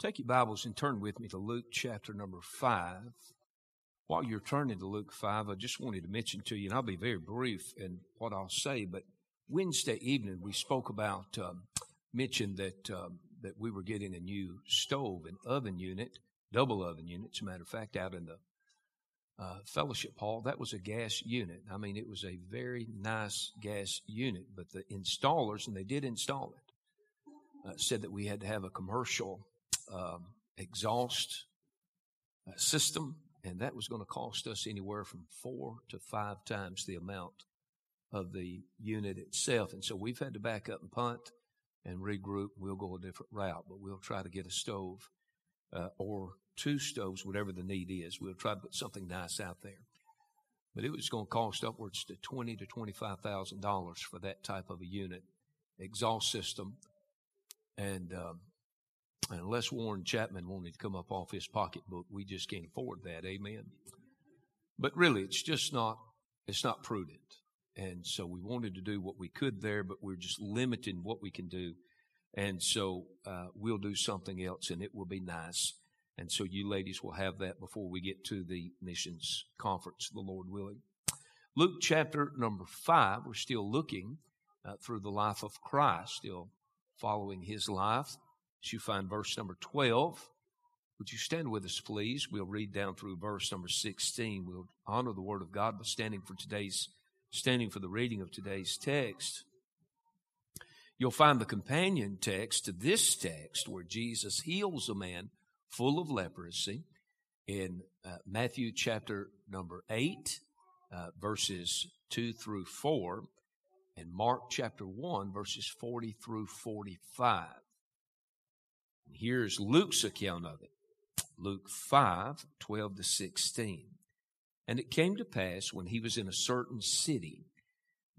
Take your Bibles and turn with me to Luke chapter number 5. While you're turning to Luke 5, I just wanted to mention to you, and I'll be very brief in what I'll say, but Wednesday evening we spoke about, um, mentioned that, um, that we were getting a new stove and oven unit, double oven unit, as a matter of fact, out in the uh, fellowship hall. That was a gas unit. I mean, it was a very nice gas unit, but the installers, and they did install it, uh, said that we had to have a commercial um, exhaust uh, system, and that was going to cost us anywhere from four to five times the amount of the unit itself. And so we've had to back up and punt and regroup. We'll go a different route, but we'll try to get a stove uh, or two stoves, whatever the need is. We'll try to put something nice out there. But it was going to cost upwards to twenty to twenty-five thousand dollars for that type of a unit, exhaust system, and um, unless Warren Chapman wanted to come up off his pocketbook, we just can't afford that. Amen. But really, it's just not, it's not prudent. And so we wanted to do what we could there, but we're just limiting what we can do. And so uh, we'll do something else and it will be nice. And so you ladies will have that before we get to the missions conference, the Lord willing. Luke chapter number five, we're still looking uh, through the life of Christ, still following his life. As you find verse number 12, would you stand with us, please? We'll read down through verse number 16. We'll honor the word of God by standing for today's, standing for the reading of today's text. You'll find the companion text to this text where Jesus heals a man full of leprosy in uh, Matthew chapter number 8, uh, verses 2 through 4, and Mark chapter 1, verses 40 through 45. Here's Luke's account of it Luke 5 12 to 16. And it came to pass when he was in a certain city,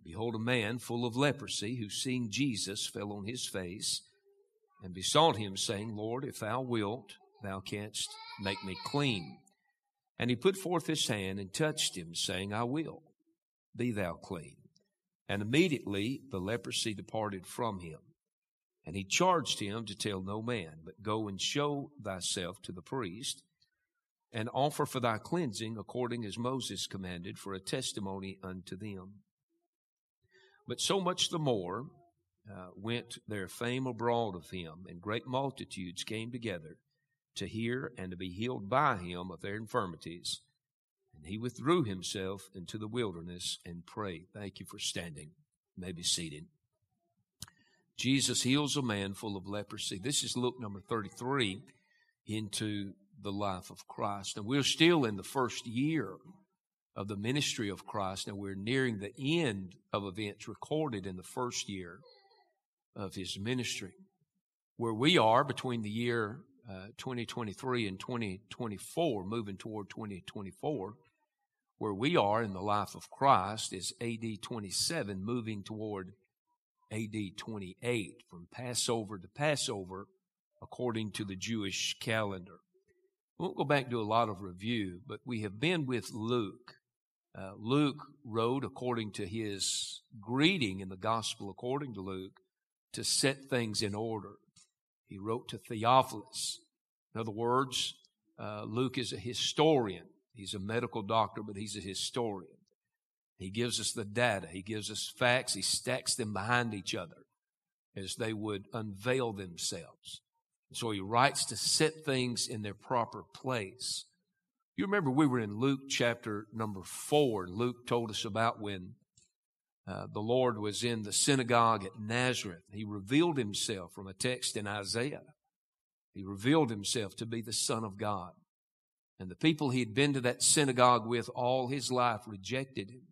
behold, a man full of leprosy, who seeing Jesus fell on his face and besought him, saying, Lord, if thou wilt, thou canst make me clean. And he put forth his hand and touched him, saying, I will, be thou clean. And immediately the leprosy departed from him. And he charged him to tell no man, but go and show thyself to the priest, and offer for thy cleansing according as Moses commanded for a testimony unto them. But so much the more uh, went their fame abroad of him, and great multitudes came together to hear and to be healed by him of their infirmities. And he withdrew himself into the wilderness and prayed. Thank you for standing. You may be seated. Jesus heals a man full of leprosy. This is Luke number 33 into the life of Christ. And we're still in the first year of the ministry of Christ. Now we're nearing the end of events recorded in the first year of his ministry. Where we are between the year uh, 2023 and 2024, moving toward 2024, where we are in the life of Christ is AD 27, moving toward AD 28, from Passover to Passover, according to the Jewish calendar. We won't go back to a lot of review, but we have been with Luke. Uh, Luke wrote according to his greeting in the gospel according to Luke to set things in order. He wrote to Theophilus. In other words, uh, Luke is a historian. He's a medical doctor, but he's a historian. He gives us the data. He gives us facts. He stacks them behind each other as they would unveil themselves. So he writes to set things in their proper place. You remember we were in Luke chapter number four. Luke told us about when uh, the Lord was in the synagogue at Nazareth. He revealed himself from a text in Isaiah. He revealed himself to be the Son of God. And the people he had been to that synagogue with all his life rejected him.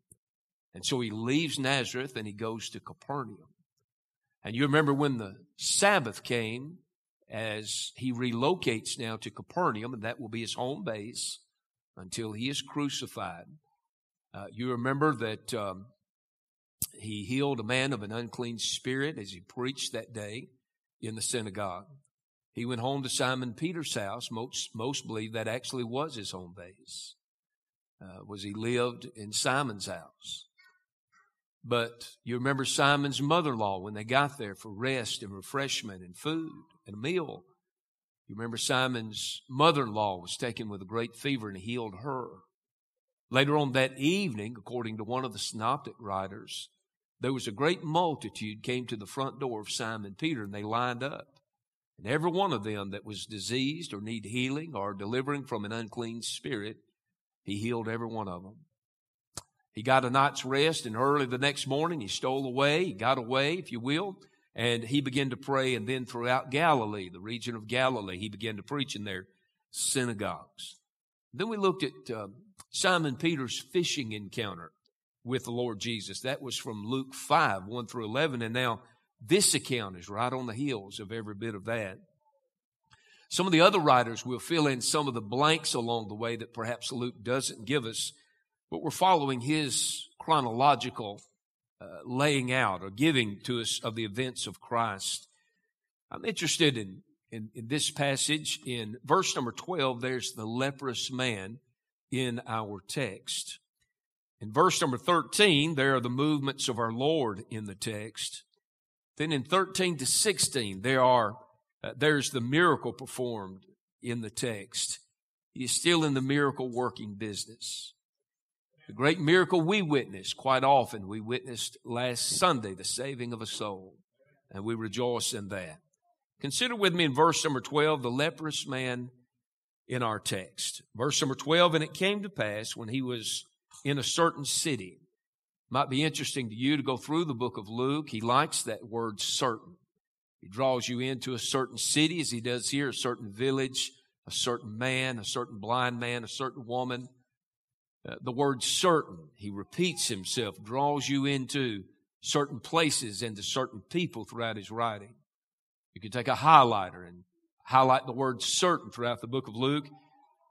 And so he leaves Nazareth and he goes to Capernaum. And you remember when the Sabbath came, as he relocates now to Capernaum, and that will be his home base until he is crucified. Uh, you remember that um, he healed a man of an unclean spirit as he preached that day in the synagogue. He went home to Simon Peter's house. Most, most believe that actually was his home base. Uh, was he lived in Simon's house. But you remember Simon's mother in law when they got there for rest and refreshment and food and a meal. You remember Simon's mother in law was taken with a great fever and healed her. Later on that evening, according to one of the synoptic writers, there was a great multitude came to the front door of Simon Peter and they lined up. And every one of them that was diseased or need healing or delivering from an unclean spirit, he healed every one of them. He got a night's rest and early the next morning he stole away, he got away, if you will, and he began to pray. And then throughout Galilee, the region of Galilee, he began to preach in their synagogues. Then we looked at uh, Simon Peter's fishing encounter with the Lord Jesus. That was from Luke 5, 1 through 11. And now this account is right on the heels of every bit of that. Some of the other writers will fill in some of the blanks along the way that perhaps Luke doesn't give us, but we're following his chronological uh, laying out or giving to us of the events of Christ. I'm interested in, in, in this passage. In verse number 12, there's the leprous man in our text. In verse number 13, there are the movements of our Lord in the text. Then in 13 to 16, there are, uh, there's the miracle performed in the text. He is still in the miracle working business. The great miracle we witness quite often, we witnessed last Sunday, the saving of a soul, and we rejoice in that. Consider with me in verse number 12, the leprous man in our text. Verse number 12, and it came to pass when he was in a certain city. Might be interesting to you to go through the book of Luke. He likes that word certain. He draws you into a certain city as he does here, a certain village, a certain man, a certain blind man, a certain woman. Uh, the word certain, he repeats himself, draws you into certain places and to certain people throughout his writing. You can take a highlighter and highlight the word certain throughout the book of Luke,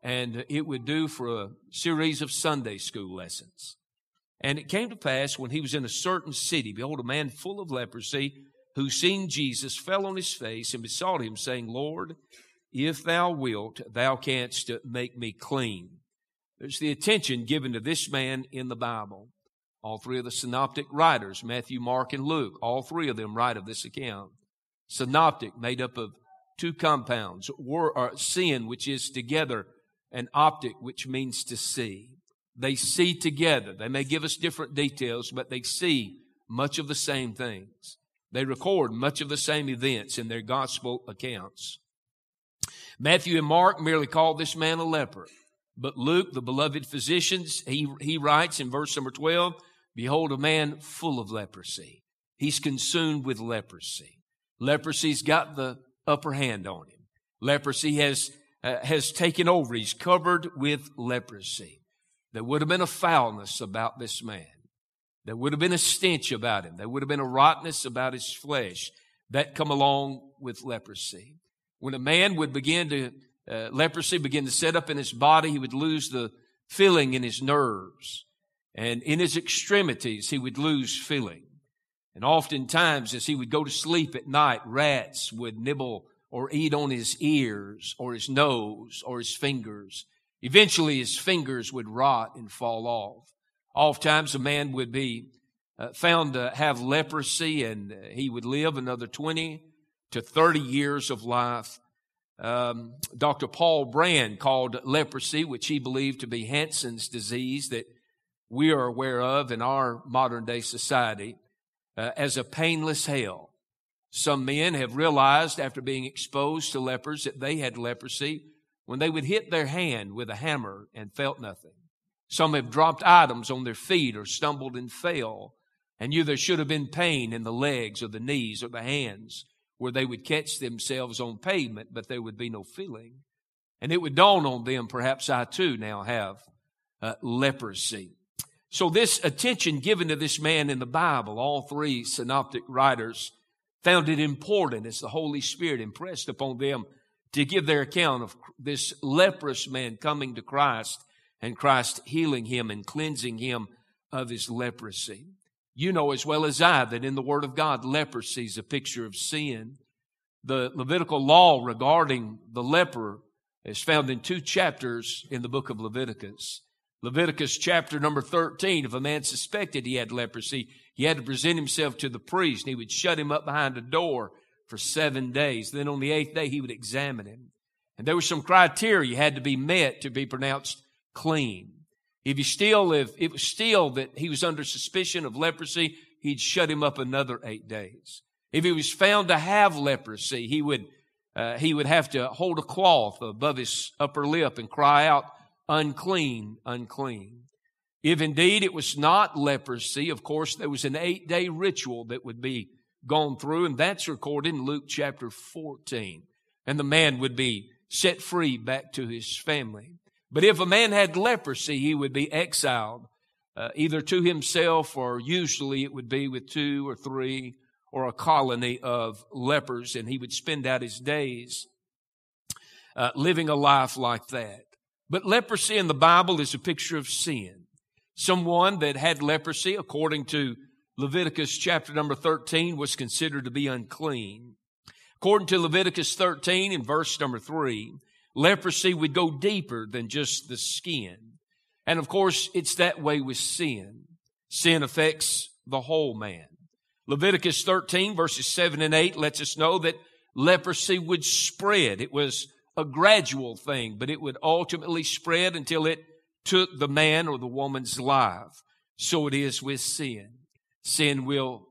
and it would do for a series of Sunday school lessons. And it came to pass when he was in a certain city, behold, a man full of leprosy, who seeing Jesus fell on his face and besought him, saying, Lord, if thou wilt, thou canst make me clean. There's the attention given to this man in the Bible. All three of the synoptic writers, Matthew, Mark, and Luke, all three of them write of this account. Synoptic, made up of two compounds, or, uh, sin, which is together, and optic, which means to see. They see together. They may give us different details, but they see much of the same things. They record much of the same events in their gospel accounts. Matthew and Mark merely call this man a leper. But Luke, the beloved physician, he, he writes in verse number 12, Behold, a man full of leprosy. He's consumed with leprosy. Leprosy's got the upper hand on him. Leprosy has, uh, has taken over. He's covered with leprosy. There would have been a foulness about this man. There would have been a stench about him. There would have been a rottenness about his flesh that come along with leprosy. When a man would begin to, uh, leprosy began to set up in his body, he would lose the feeling in his nerves. And in his extremities, he would lose feeling. And oftentimes, as he would go to sleep at night, rats would nibble or eat on his ears or his nose or his fingers. Eventually, his fingers would rot and fall off. Oftentimes, a man would be uh, found to have leprosy and he would live another 20 to 30 years of life. Um, Dr. Paul Brand called leprosy, which he believed to be Hansen's disease that we are aware of in our modern day society uh, as a painless hell. Some men have realized after being exposed to lepers that they had leprosy when they would hit their hand with a hammer and felt nothing. Some have dropped items on their feet or stumbled and fell and knew there should have been pain in the legs or the knees or the hands where they would catch themselves on pavement, but there would be no feeling. And it would dawn on them, perhaps I too now have uh, leprosy. So this attention given to this man in the Bible, all three synoptic writers found it important as the Holy Spirit impressed upon them to give their account of this leprous man coming to Christ and Christ healing him and cleansing him of his leprosy. You know as well as I that in the Word of God, leprosy is a picture of sin. The Levitical law regarding the leper is found in two chapters in the book of Leviticus. Leviticus chapter number 13, if a man suspected he had leprosy, he had to present himself to the priest. And he would shut him up behind a door for seven days. Then on the eighth day, he would examine him. And there were some criteria had to be met to be pronounced clean. If he still, if it was still that he was under suspicion of leprosy, he'd shut him up another eight days. If he was found to have leprosy, he would, uh, he would have to hold a cloth above his upper lip and cry out, unclean, unclean. If indeed it was not leprosy, of course, there was an eight day ritual that would be gone through, and that's recorded in Luke chapter 14. And the man would be set free back to his family. But if a man had leprosy, he would be exiled, uh, either to himself or usually it would be with two or three or a colony of lepers, and he would spend out his days uh, living a life like that. But leprosy in the Bible is a picture of sin. Someone that had leprosy, according to Leviticus chapter number 13, was considered to be unclean. According to Leviticus 13 in verse number 3, leprosy would go deeper than just the skin. And of course, it's that way with sin. Sin affects the whole man. Leviticus 13 verses 7 and 8 lets us know that leprosy would spread. It was a gradual thing, but it would ultimately spread until it took the man or the woman's life. So it is with sin. Sin will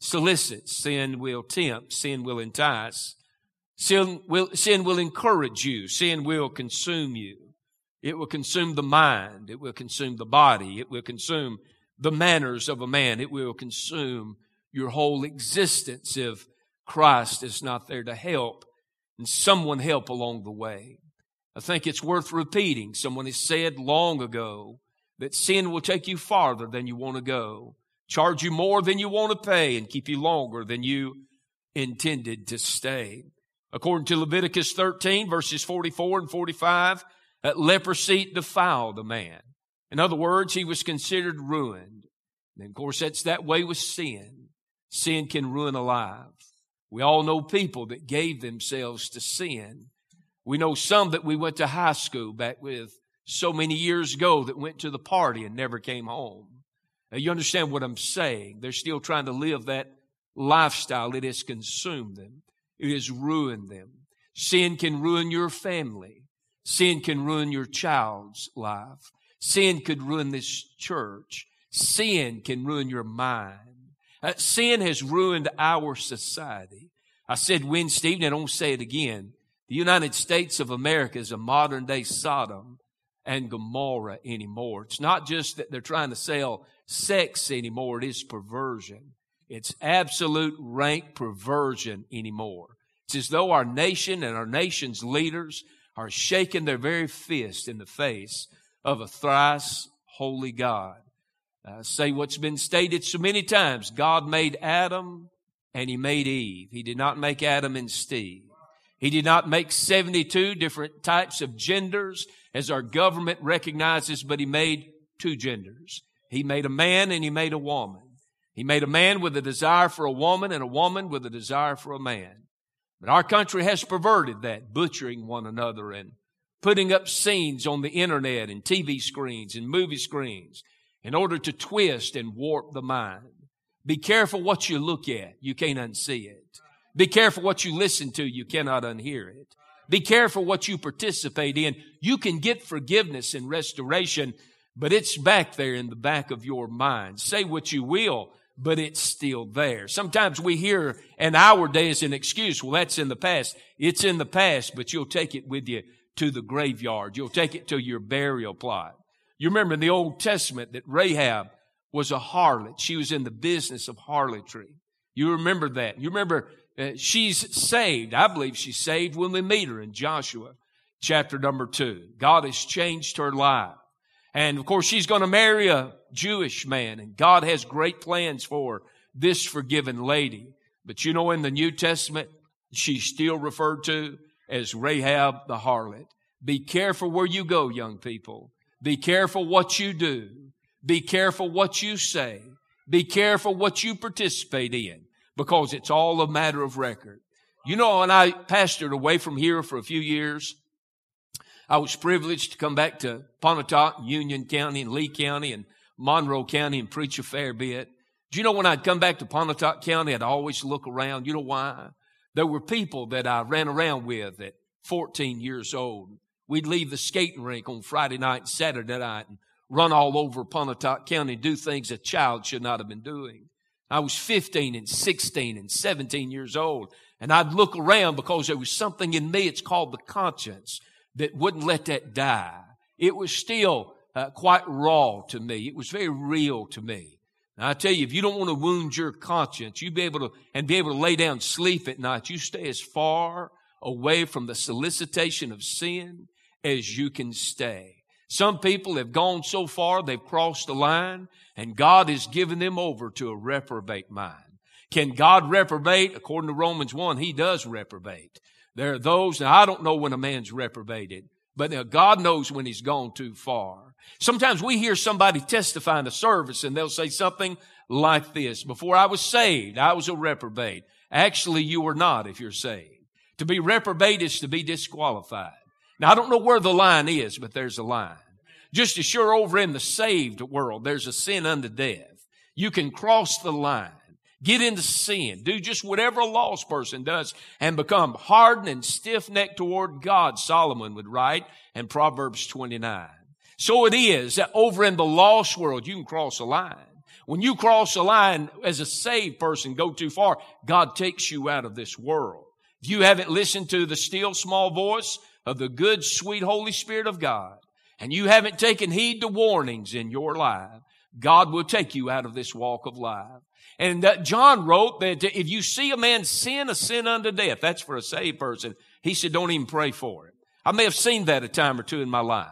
solicit, sin will tempt, sin will entice, sin will, sin will encourage you, sin will consume you. It will consume the mind, it will consume the body, it will consume the manners of a man, it will consume your whole existence if Christ is not there to help and someone help along the way. I think it's worth repeating. Someone has said long ago that sin will take you farther than you want to go, charge you more than you want to pay, and keep you longer than you intended to stay. According to Leviticus 13, verses 44 and 45, leprosy defiled a man. In other words, he was considered ruined. And of course, that's that way with sin. Sin can ruin a life. We all know people that gave themselves to sin. We know some that we went to high school back with so many years ago that went to the party and never came home. Now, you understand what I'm saying? They're still trying to live that lifestyle. It has consumed them. It has ruined them. Sin can ruin your family. Sin can ruin your child's life. Sin could ruin this church. Sin can ruin your mind. Uh, sin has ruined our society. I said Wednesday evening, I don't say it again. The United States of America is a modern day Sodom and Gomorrah anymore. It's not just that they're trying to sell sex anymore, it is perversion. It's absolute rank perversion anymore. It's as though our nation and our nation's leaders are shaking their very fist in the face of a thrice holy God uh, say what's been stated so many times. God made Adam and he made Eve. He did not make Adam and Steve. He did not make 72 different types of genders as our government recognizes, but he made two genders. He made a man and he made a woman. He made a man with a desire for a woman and a woman with a desire for a man. But our country has perverted that, butchering one another and putting up scenes on the internet and TV screens and movie screens in order to twist and warp the mind. Be careful what you look at. You can't unsee it. Be careful what you listen to. You cannot unhear it. Be careful what you participate in. You can get forgiveness and restoration, but it's back there in the back of your mind. Say what you will, but it's still there. Sometimes we hear in our day as an excuse, well, that's in the past. It's in the past, but you'll take it with you to the graveyard. You'll take it to your burial plot. You remember in the Old Testament that Rahab was a harlot. She was in the business of harlotry. You remember that. You remember uh, she's saved. I believe she's saved when we meet her in Joshua chapter number two. God has changed her life. And of course, she's going to marry a Jewish man and God has great plans for this forgiven lady. But you know, in the New Testament, she's still referred to as Rahab the harlot. Be careful where you go, young people. Be careful what you do. Be careful what you say. Be careful what you participate in because it's all a matter of record. You know, when I pastored away from here for a few years, I was privileged to come back to Pontotoc, Union County, and Lee County, and Monroe County and preach a fair bit. Do you know when I'd come back to Pontotoc County, I'd always look around. You know why? There were people that I ran around with at 14 years old. We'd leave the skating rink on Friday night and Saturday night and run all over Pontotoc County and do things a child should not have been doing. I was 15 and 16 and 17 years old. And I'd look around because there was something in me, it's called the conscience, that wouldn't let that die. It was still uh, quite raw to me. It was very real to me. And I tell you, if you don't want to wound your conscience, you be able to, and be able to lay down sleep at night, you stay as far away from the solicitation of sin as you can stay. Some people have gone so far, they've crossed the line, and God has given them over to a reprobate mind. Can God reprobate? According to Romans 1, He does reprobate. There are those, now I don't know when a man's reprobated, but God knows when he's gone too far. Sometimes we hear somebody testify in a service and they'll say something like this. Before I was saved, I was a reprobate. Actually, you were not if you're saved. To be reprobate is to be disqualified. Now, I don't know where the line is, but there's a line. Just as sure over in the saved world, there's a sin unto death. You can cross the line. Get into sin. Do just whatever a lost person does and become hardened and stiff-necked toward God, Solomon would write in Proverbs 29. So it is that over in the lost world, you can cross a line. When you cross a line as a saved person, go too far, God takes you out of this world. If you haven't listened to the still small voice of the good, sweet Holy Spirit of God, and you haven't taken heed to warnings in your life, God will take you out of this walk of life. And uh, John wrote that if you see a man sin, a sin unto death, that's for a saved person. He said, don't even pray for it. I may have seen that a time or two in my life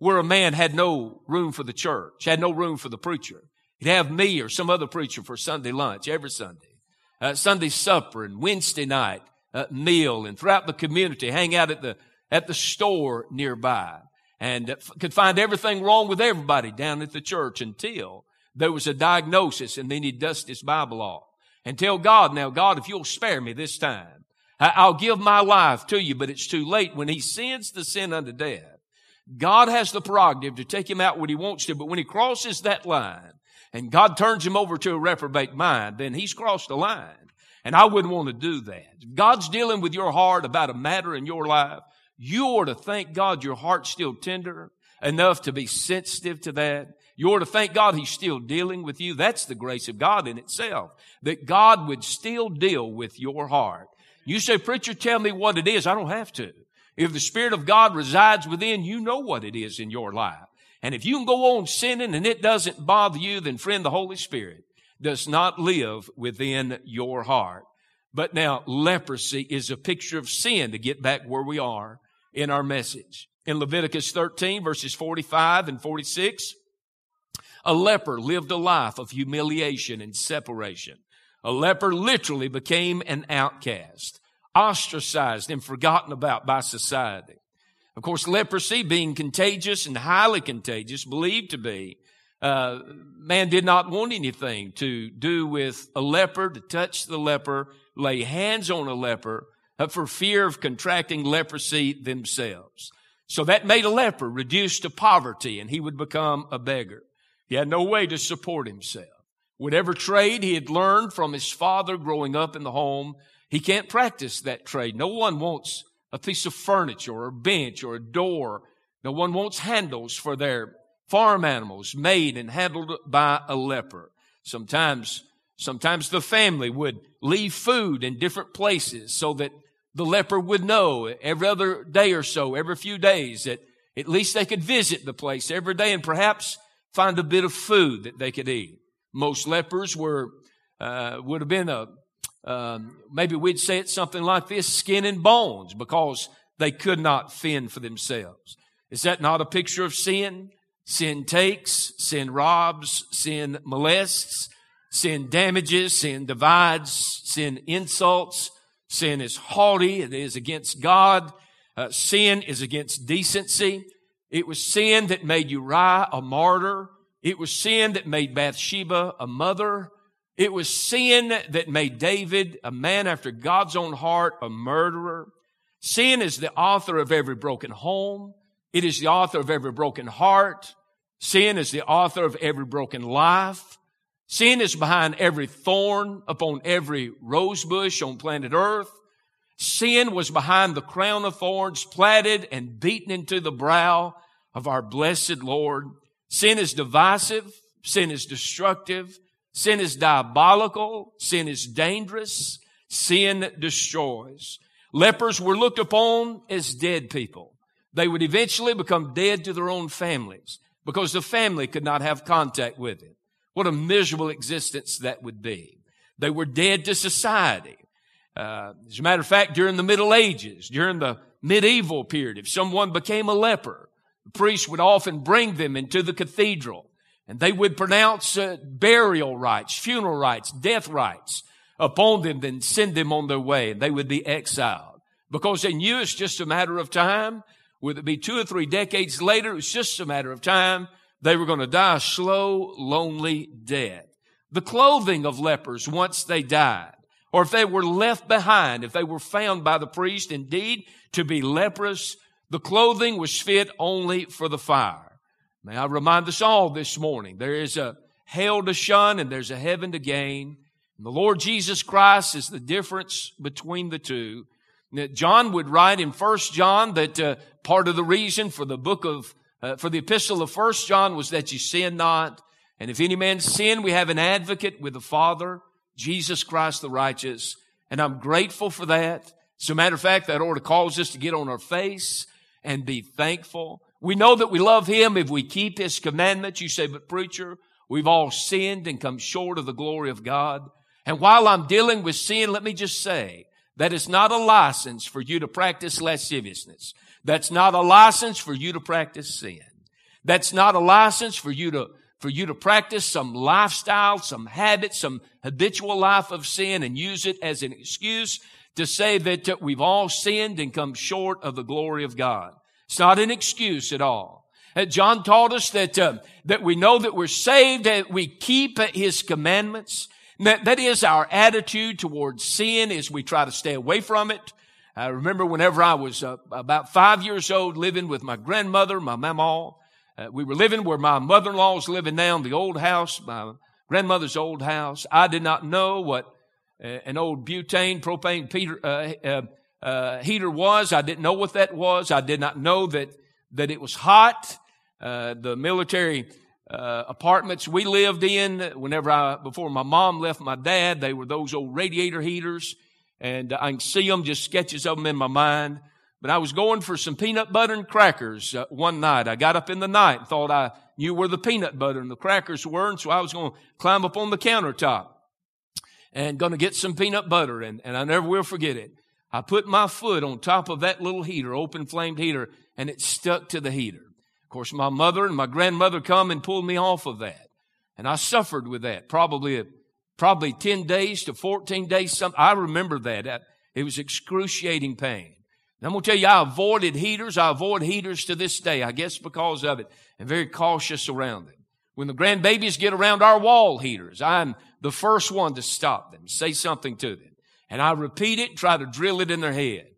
where a man had no room for the church, had no room for the preacher. He'd have me or some other preacher for Sunday lunch every Sunday, uh, Sunday supper and Wednesday night uh, meal and throughout the community, hang out at the, at the store nearby and uh, could find everything wrong with everybody down at the church until there was a diagnosis and then he'd dust his Bible off and tell God, now God, if you'll spare me this time, I'll give my life to you, but it's too late. When he sends the sin unto death, God has the prerogative to take him out when he wants to, but when he crosses that line and God turns him over to a reprobate mind, then he's crossed the line. And I wouldn't want to do that. If God's dealing with your heart about a matter in your life, you ought to thank God your heart's still tender enough to be sensitive to that you ought to thank God He's still dealing with you. That's the grace of God in itself. That God would still deal with your heart. You say, preacher, tell me what it is. I don't have to. If the Spirit of God resides within, you know what it is in your life. And if you can go on sinning and it doesn't bother you, then friend, the Holy Spirit does not live within your heart. But now leprosy is a picture of sin to get back where we are in our message. In Leviticus 13 verses 45 and 46, a leper lived a life of humiliation and separation. A leper literally became an outcast, ostracized and forgotten about by society. Of course, leprosy being contagious and highly contagious, believed to be, uh, man did not want anything to do with a leper, to touch the leper, lay hands on a leper, uh, for fear of contracting leprosy themselves. So that made a leper reduced to poverty and he would become a beggar. He had no way to support himself. Whatever trade he had learned from his father growing up in the home, he can't practice that trade. No one wants a piece of furniture or a bench or a door. No one wants handles for their farm animals made and handled by a leper. Sometimes, sometimes the family would leave food in different places so that the leper would know every other day or so, every few days that at least they could visit the place every day and perhaps find a bit of food that they could eat. Most lepers were, uh, would have been a, um, maybe we'd say it something like this, skin and bones, because they could not fend for themselves. Is that not a picture of sin? Sin takes, sin robs, sin molests, sin damages, sin divides, sin insults, sin is haughty, it is against God, uh, sin is against decency, it was sin that made Uriah a martyr. It was sin that made Bathsheba a mother. It was sin that made David, a man after God's own heart, a murderer. Sin is the author of every broken home. It is the author of every broken heart. Sin is the author of every broken life. Sin is behind every thorn upon every rose bush on planet earth. Sin was behind the crown of thorns, platted and beaten into the brow of our blessed Lord. Sin is divisive. Sin is destructive. Sin is diabolical. Sin is dangerous. Sin destroys. Lepers were looked upon as dead people. They would eventually become dead to their own families because the family could not have contact with it. What a miserable existence that would be. They were dead to society. Uh, as a matter of fact, during the Middle Ages, during the medieval period, if someone became a leper, the priest would often bring them into the cathedral and they would pronounce uh, burial rites, funeral rites, death rites upon them, then send them on their way and they would be exiled because they knew it's just a matter of time. Would it be two or three decades later? It was just a matter of time they were going to die a slow, lonely death. The clothing of lepers once they died, or if they were left behind, if they were found by the priest indeed to be leprous, the clothing was fit only for the fire. May I remind us all this morning, there is a hell to shun and there's a heaven to gain. And the Lord Jesus Christ is the difference between the two. John would write in First John that uh, part of the reason for the book of uh, for the epistle of First John was that you sin not. And if any man sin, we have an advocate with the Father, Jesus Christ the righteous. And I'm grateful for that. As a matter of fact, that order calls us to get on our face and be thankful. We know that we love Him if we keep His commandments. You say, but preacher, we've all sinned and come short of the glory of God. And while I'm dealing with sin, let me just say that it's not a license for you to practice lasciviousness. That's not a license for you to practice sin. That's not a license for you to, for you to practice some lifestyle, some habit, some habitual life of sin and use it as an excuse to say that uh, we've all sinned and come short of the glory of God. It's not an excuse at all. Uh, John taught us that, uh, that we know that we're saved, that we keep his commandments. That, that is our attitude towards sin as we try to stay away from it. I remember whenever I was uh, about five years old living with my grandmother, my mama. Uh, we were living where my mother-in-law was living now in the old house, my grandmother's old house. I did not know what uh, an old butane, propane uh, uh, uh, heater was. I didn't know what that was. I did not know that, that it was hot. the military apartments we lived in, whenever I, before my mom left my dad, they were those old radiator heaters and I can see them, just sketches of them in my mind. But I was going for some peanut butter and crackers uh, one night. I got up in the night and thought I knew where the peanut butter and the crackers were, and so I was going to climb up on the countertop and going to get some peanut butter, and, and I never will forget it. I put my foot on top of that little heater, open flamed heater, and it stuck to the heater. Of course, my mother and my grandmother come and pulled me off of that. And I suffered with that, probably probably 10 days to 14 days. Some, I remember that. It was excruciating pain. And I'm going to tell you, I avoided heaters. I avoid heaters to this day, I guess because of it, and very cautious around them. When the grandbabies get around our wall heaters, I'm the first one to stop them, say something to them. And I repeat it, try to drill it in their head.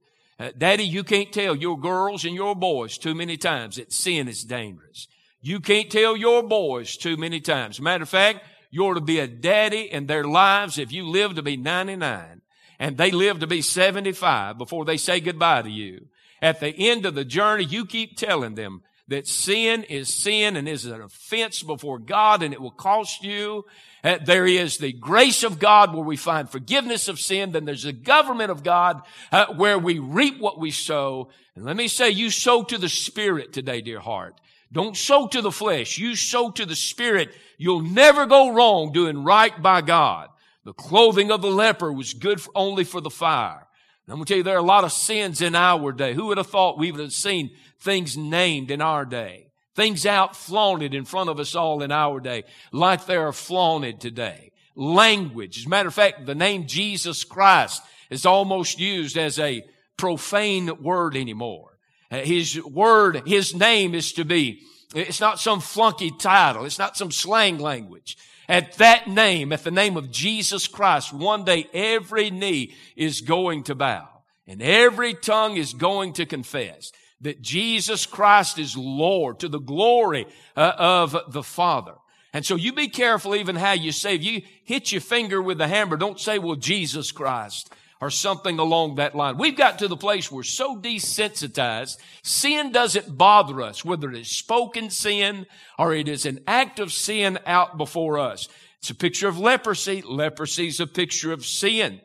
Uh, Daddy, you can't tell your girls and your boys too many times that sin is dangerous. You can't tell your boys too many times. Matter of fact, you're to be a daddy in their lives if you live to be 99 and they live to be 75 before they say goodbye to you. At the end of the journey, you keep telling them that sin is sin and is an offense before God and it will cost you. Uh, there is the grace of God where we find forgiveness of sin. Then there's the government of God uh, where we reap what we sow. And let me say, you sow to the Spirit today, dear heart. Don't sow to the flesh. You sow to the Spirit. You'll never go wrong doing right by God. The clothing of the leper was good for, only for the fire. And I'm going to tell you, there are a lot of sins in our day. Who would have thought we would have seen things named in our day? Things out flaunted in front of us all in our day, like they are flaunted today. Language. As a matter of fact, the name Jesus Christ is almost used as a profane word anymore. Uh, his word, His name is to be, it's not some flunky title. It's not some slang language. At that name, at the name of Jesus Christ, one day every knee is going to bow and every tongue is going to confess that Jesus Christ is Lord to the glory uh, of the Father. And so you be careful even how you say, you hit your finger with the hammer, don't say, well, Jesus Christ. or something along that line. We've got to the place we're so desensitized, sin doesn't bother us, whether it is spoken sin or it is an act of sin out before us. It's a picture of leprosy. Leprosy is a picture of sin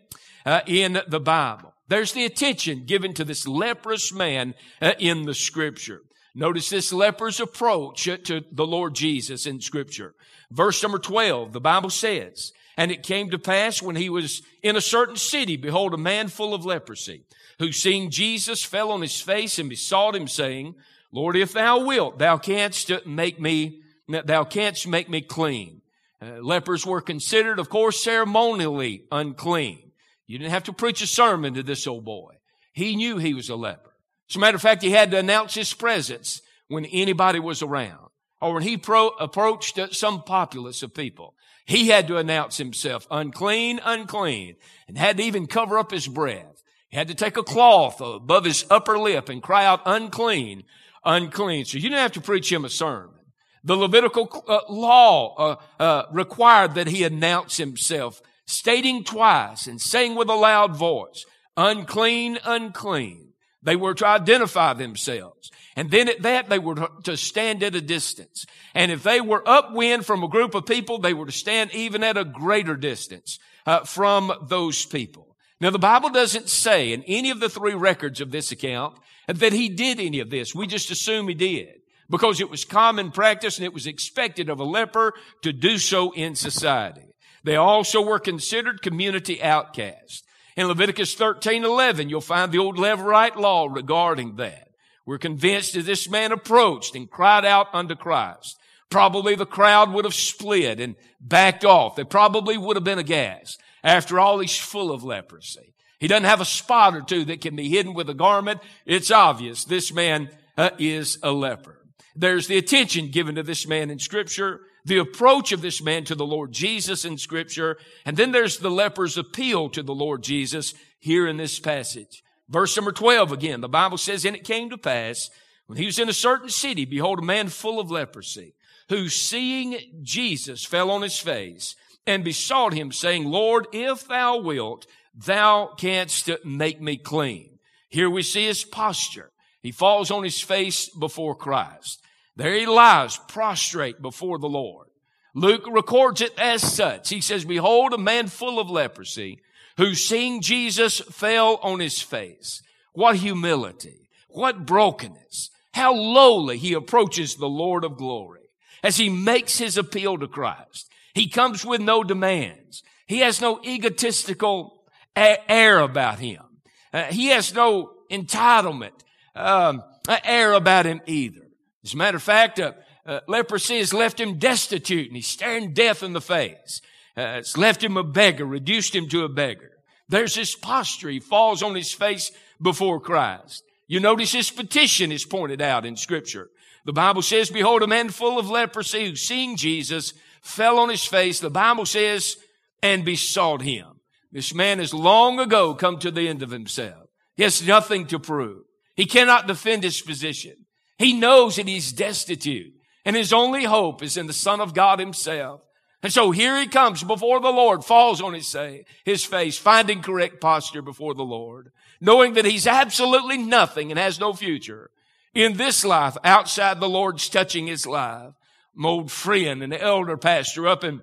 uh, in the Bible. There's the attention given to this leprous man uh, in the scripture. Notice this leper's approach to the Lord Jesus in scripture. Verse number 12, the Bible says, and it came to pass when he was in a certain city, behold, a man full of leprosy, who seeing Jesus fell on his face and besought him, saying, Lord, if thou wilt, thou canst make me, thou canst make me clean. Uh, lepers were considered, of course, ceremonially unclean. You didn't have to preach a sermon to this old boy. He knew he was a leper. As a matter of fact, he had to announce his presence when anybody was around or when he pro- approached some populace of people. He had to announce himself unclean, unclean, and had to even cover up his breath. He had to take a cloth above his upper lip and cry out unclean, unclean. So you didn't have to preach him a sermon. The Levitical uh, law uh, uh, required that he announce himself, stating twice and saying with a loud voice, unclean, unclean. They were to identify themselves. And then at that, they were to stand at a distance. And if they were upwind from a group of people, they were to stand even at a greater distance uh, from those people. Now, the Bible doesn't say in any of the three records of this account that he did any of this. We just assume he did because it was common practice and it was expected of a leper to do so in society. They also were considered community outcasts. In Leviticus 13, 11, you'll find the old Levirate law regarding that. We're convinced that this man approached and cried out unto Christ. Probably the crowd would have split and backed off. They probably would have been aghast. After all, he's full of leprosy. He doesn't have a spot or two that can be hidden with a garment. It's obvious this man uh, is a leper. There's the attention given to this man in scripture, the approach of this man to the Lord Jesus in scripture, and then there's the leper's appeal to the Lord Jesus here in this passage. Verse number 12 again, the Bible says, And it came to pass, when he was in a certain city, behold, a man full of leprosy, who seeing Jesus fell on his face and besought him, saying, Lord, if thou wilt, thou canst make me clean. Here we see his posture. He falls on his face before Christ. There he lies prostrate before the Lord. Luke records it as such. He says, behold, a man full of leprosy who seeing Jesus fell on his face. What humility. What brokenness. How lowly he approaches the Lord of glory as he makes his appeal to Christ. He comes with no demands. He has no egotistical air about him. Uh, he has no entitlement um, air about him either. As a matter of fact, uh, uh, leprosy has left him destitute and he's staring death in the face. Uh, it's left him a beggar, reduced him to a beggar. There's his posture. He falls on his face before Christ. You notice his petition is pointed out in scripture. The Bible says, behold, a man full of leprosy who seeing Jesus fell on his face. The Bible says, and besought him. This man has long ago come to the end of himself. He has nothing to prove. He cannot defend his position. He knows that he's destitute and his only hope is in the Son of God himself. And so here he comes before the Lord, falls on his, say, his face, finding correct posture before the Lord, knowing that he's absolutely nothing and has no future in this life outside the Lord's touching his life. My old friend and elder pastor up in,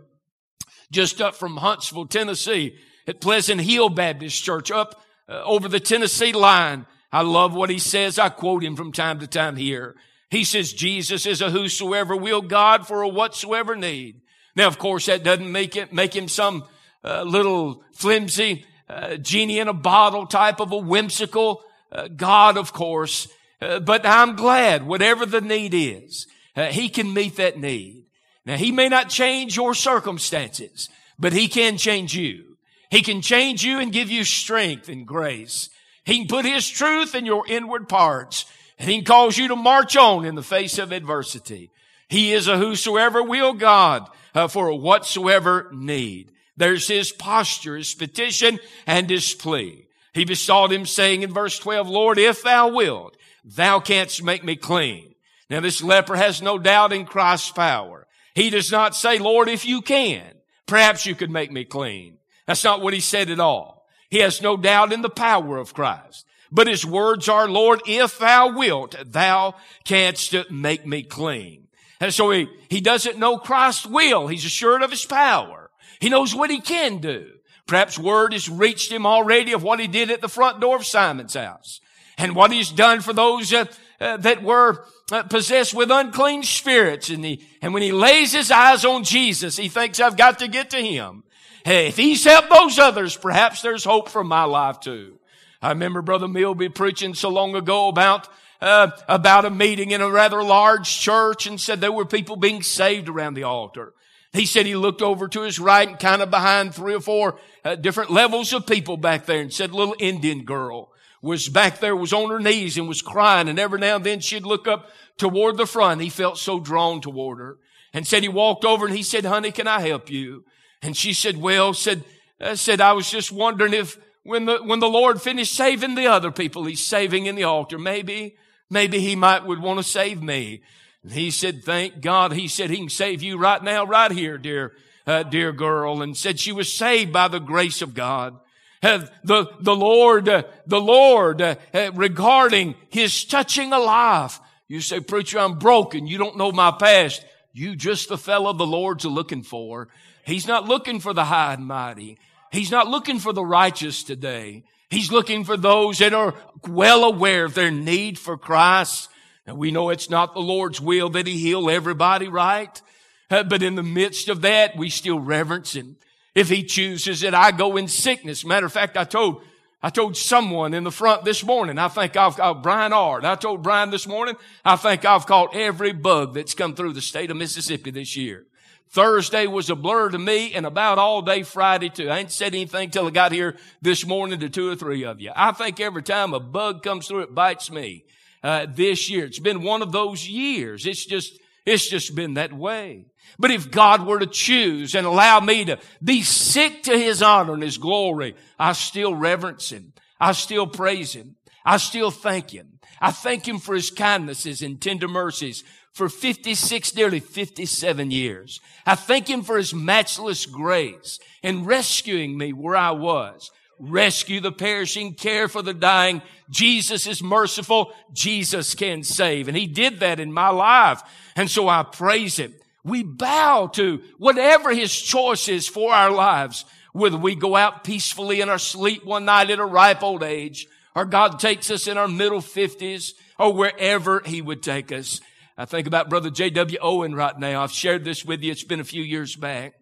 just up from Huntsville, Tennessee at Pleasant Hill Baptist Church up uh, over the Tennessee line. I love what he says. I quote him from time to time here. He says, Jesus is a whosoever will God for a whatsoever need. Now, of course, that doesn't make it, make him some uh, little flimsy uh, genie in a bottle type of a whimsical uh, God, of course. Uh, but I'm glad whatever the need is, uh, he can meet that need. Now, he may not change your circumstances, but he can change you. He can change you and give you strength and grace. He can put His truth in your inward parts and He can cause you to march on in the face of adversity. He is a whosoever will God uh, for a whatsoever need. There's His posture, His petition, and His plea. He besought Him saying in verse 12, Lord, if thou wilt, thou canst make me clean. Now this leper has no doubt in Christ's power. He does not say, Lord, if you can, perhaps you could make me clean. That's not what he said at all. He has no doubt in the power of Christ. But his words are, Lord, if thou wilt, thou canst make me clean. And so he, he doesn't know Christ's will. He's assured of his power. He knows what he can do. Perhaps word has reached him already of what he did at the front door of Simon's house and what he's done for those uh, uh, that were uh, possessed with unclean spirits. And, he, and when he lays his eyes on Jesus, he thinks, I've got to get to him. Hey, if he's helped those others, perhaps there's hope for my life too. I remember Brother Milby preaching so long ago about uh, about a meeting in a rather large church and said there were people being saved around the altar. He said he looked over to his right and kind of behind three or four uh, different levels of people back there and said, little Indian girl was back there, was on her knees and was crying. And every now and then she'd look up toward the front. He felt so drawn toward her and said he walked over and he said, honey, can I help you? And she said, well, said, uh, said, I was just wondering if when the, when the Lord finished saving the other people, he's saving in the altar, maybe, maybe he might would want to save me. And he said, thank God. He said, he can save you right now, right here, dear, uh, dear girl. And said she was saved by the grace of God. Uh, the, the Lord, uh, the Lord, uh, uh, regarding his touching a life. You say, preacher, I'm broken. You don't know my past. You just the fellow the Lord's looking for. He's not looking for the high and mighty. He's not looking for the righteous today. He's looking for those that are well aware of their need for Christ. And we know it's not the Lord's will that He heal everybody, right? Uh, but in the midst of that, we still reverence Him. If He chooses it, I go in sickness. Matter of fact, I told, I told someone in the front this morning, I think I've caught Brian Ard. I told Brian this morning, I think I've caught every bug that's come through the state of Mississippi this year. Thursday was a blur to me and about all day Friday too. I ain't said anything till I got here this morning to two or three of you. I think every time a bug comes through, it bites me. Uh, this year, it's been one of those years. It's just, it's just been that way. But if God were to choose and allow me to be sick to His honor and His glory, I still reverence Him. I still praise Him. I still thank Him. I thank Him for His kindnesses and tender mercies for 56, nearly 57 years. I thank Him for His matchless grace in rescuing me where I was. Rescue the perishing, care for the dying. Jesus is merciful. Jesus can save. And He did that in my life. And so I praise Him. We bow to whatever His choice is for our lives. Whether we go out peacefully in our sleep one night at a ripe old age, or God takes us in our middle fifties, or wherever He would take us. I think about Brother J.W. Owen right now. I've shared this with you. It's been a few years back.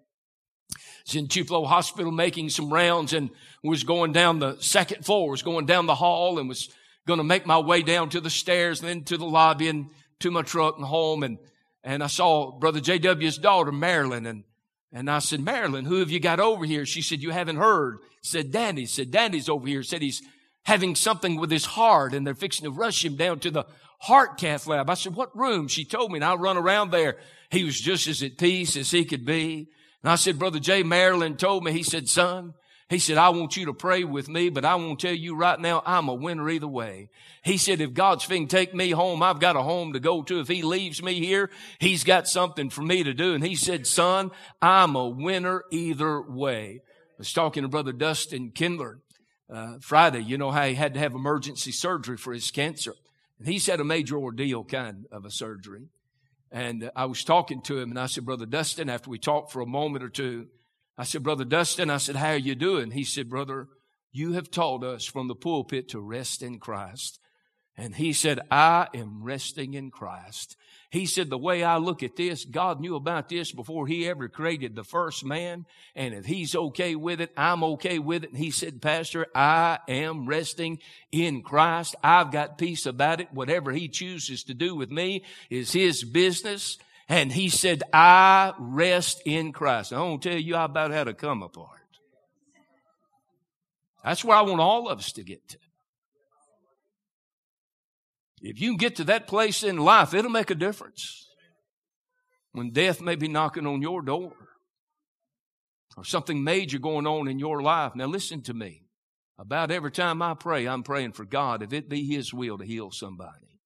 He's in Tupelo Hospital making some rounds and was going down the second floor, was going down the hall and was going to make my way down to the stairs and then to the lobby and to my truck and home. And, and I saw Brother J.W.'s daughter, Marilyn, and, and I said, Marilyn, who have you got over here? She said, you haven't heard. Said, Danny. Said, Danny's over here. Said he's having something with his heart and they're fixing to rush him down to the heart cath lab. I said, what room? She told me and I run around there. He was just as at peace as he could be. And I said, Brother Jay Marilyn told me, he said, son, he said, I want you to pray with me, but I won't tell you right now, I'm a winner either way. He said, if God's thing take me home, I've got a home to go to. If he leaves me here, he's got something for me to do. And he said, son, I'm a winner either way. I was talking to Brother Dustin Kindler, uh, Friday. You know how he had to have emergency surgery for his cancer. He's had a major ordeal kind of a surgery. And I was talking to him and I said, Brother Dustin, after we talked for a moment or two, I said, Brother Dustin, I said, how are you doing? He said, Brother, you have taught us from the pulpit to rest in Christ. And he said, I am resting in Christ. He said, the way I look at this, God knew about this before he ever created the first man. And if he's okay with it, I'm okay with it. And he said, Pastor, I am resting in Christ. I've got peace about it. Whatever he chooses to do with me is his business. And he said, I rest in Christ. I won't tell you about how to come apart. That's where I want all of us to get to. If you can get to that place in life, it'll make a difference. When death may be knocking on your door or something major going on in your life. Now listen to me. About every time I pray, I'm praying for God, if it be His will to heal somebody.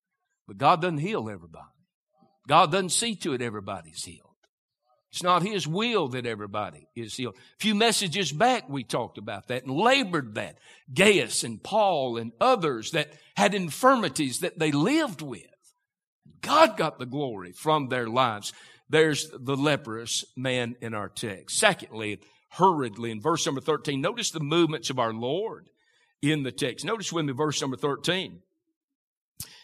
But God doesn't heal everybody. God doesn't see to it everybody's healed. It's not His will that everybody is healed. A few messages back, we talked about that and labored that. Gaius and Paul and others that had infirmities that they lived with. God got the glory from their lives. There's the leprous man in our text. Secondly, hurriedly in verse number 13, notice the movements of our Lord in the text. Notice with me verse number 13.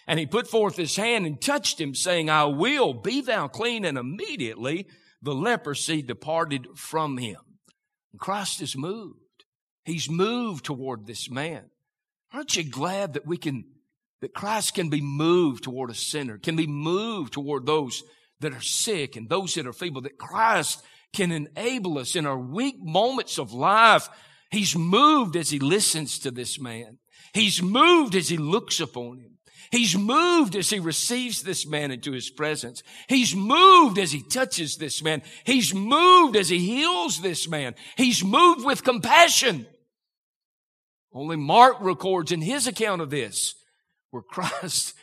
And he put forth his hand and touched him, saying, I will be thou clean. And immediately the leprosy departed from him. And Christ is moved. He's moved toward this man. Aren't you glad that we can, that Christ can be moved toward a sinner, can be moved toward those that are sick and those that are feeble, that Christ can enable us in our weak moments of life. He's moved as he listens to this man. He's moved as he looks upon him. He's moved as he receives this man into his presence. He's moved as he touches this man. He's moved as he heals this man. He's moved with compassion. Only Mark records in his account of this where Christ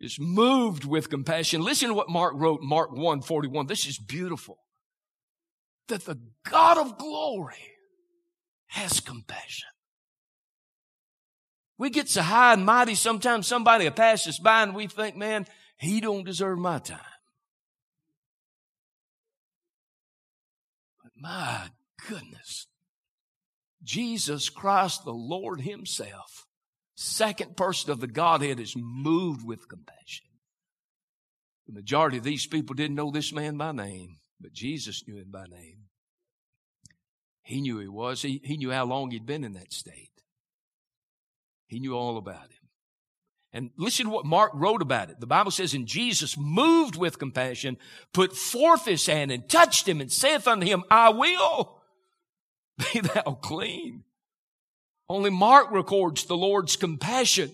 is moved with compassion. Listen to what Mark wrote, Mark 1 41. This is beautiful. That the God of glory has compassion. We get so high and mighty, sometimes somebody will pass us by and we think, man, he don't deserve my time. But my goodness, Jesus Christ, the Lord himself, second person of the Godhead is moved with compassion. The majority of these people didn't know this man by name, but Jesus knew him by name. He knew he was. He, he knew how long he'd been in that state. He knew all about him. And listen to what Mark wrote about it. The Bible says, And Jesus, moved with compassion, put forth his hand and touched him and saith unto him, I will be thou clean. Only Mark records the Lord's compassion.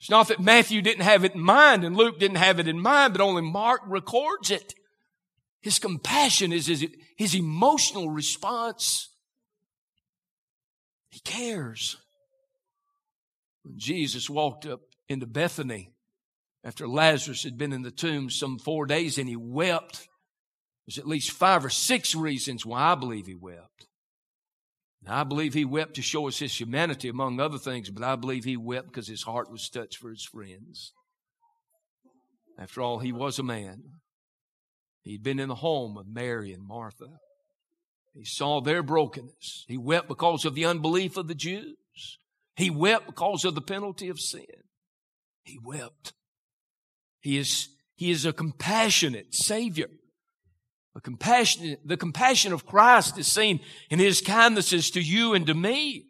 It's not that Matthew didn't have it in mind and Luke didn't have it in mind, but only Mark records it. His compassion is his, his emotional response. He cares. When Jesus walked up into Bethany after Lazarus had been in the tomb some four days and he wept, there's at least five or six reasons why I believe he wept. And I believe he wept to show us his humanity, among other things, but I believe he wept because his heart was touched for his friends. After all, he was a man. He'd been in the home of Mary and Martha. He saw their brokenness. He wept because of the unbelief of the Jews. He wept because of the penalty of sin. He wept. He is, he is a compassionate Savior. A compassionate, the compassion of Christ is seen in His kindnesses to you and to me.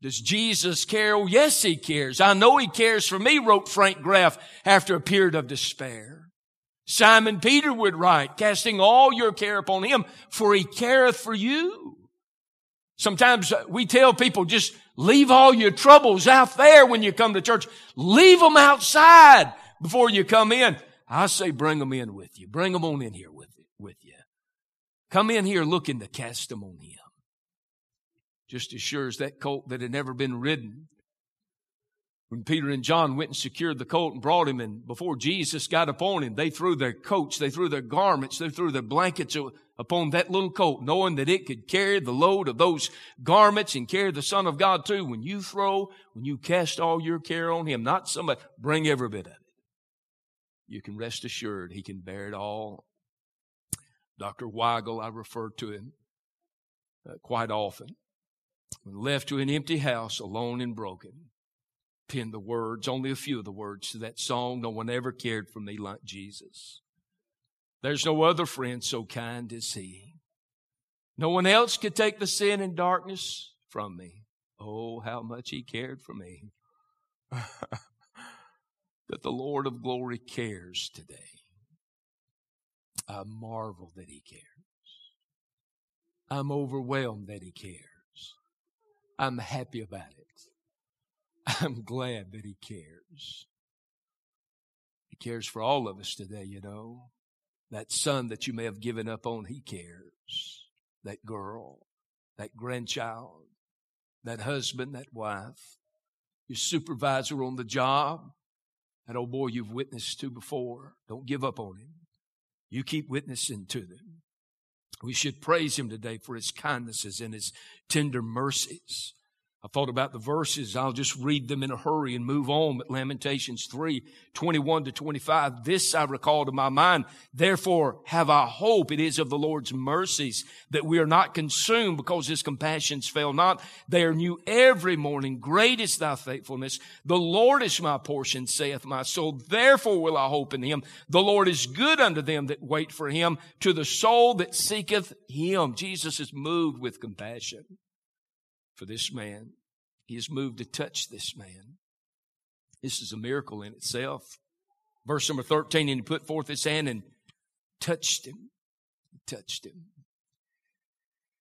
Does Jesus care? Oh, yes, He cares. I know He cares for me, wrote Frank Graeff after a period of despair. Simon Peter would write, casting all your care upon Him, for He careth for you. Sometimes we tell people just leave all your troubles out there when you come to church. Leave them outside before you come in. I say bring them in with you. Bring them on in here with, with you. Come in here looking to cast them on Him. Just as sure as that colt that had never been ridden when Peter and John went and secured the colt and brought him, and before Jesus got upon him, they threw their coats, they threw their garments, they threw their blankets upon that little colt, knowing that it could carry the load of those garments and carry the Son of God too. When you throw, when you cast all your care on Him, not somebody, bring every bit of it. You can rest assured He can bear it all. Dr. Weigle, I refer to him uh, quite often. When left to an empty house, alone and broken, penned the words, only a few of the words to that song, No One Ever Cared for Me Like Jesus. There's no other friend so kind as He. No one else could take the sin and darkness from me. Oh, how much He cared for me. that the Lord of glory cares today. I marvel that He cares. I'm overwhelmed that He cares. I'm happy about it. I'm glad that He cares. He cares for all of us today, you know. That son that you may have given up on, He cares. That girl, that grandchild, that husband, that wife, your supervisor on the job, that old boy you've witnessed to before. Don't give up on him. You keep witnessing to them. We should praise him today for his kindnesses and his tender mercies. I thought about the verses. I'll just read them in a hurry and move on. But Lamentations 3, 21 to 25. This I recall to my mind. Therefore have I hope. It is of the Lord's mercies that we are not consumed because his compassions fail not. They are new every morning. Great is thy faithfulness. The Lord is my portion, saith my soul. Therefore will I hope in him. The Lord is good unto them that wait for him, to the soul that seeketh him. Jesus is moved with compassion for this man. He is moved to touch this man. This is a miracle in itself. Verse number 13, and he put forth his hand and touched him. He touched him.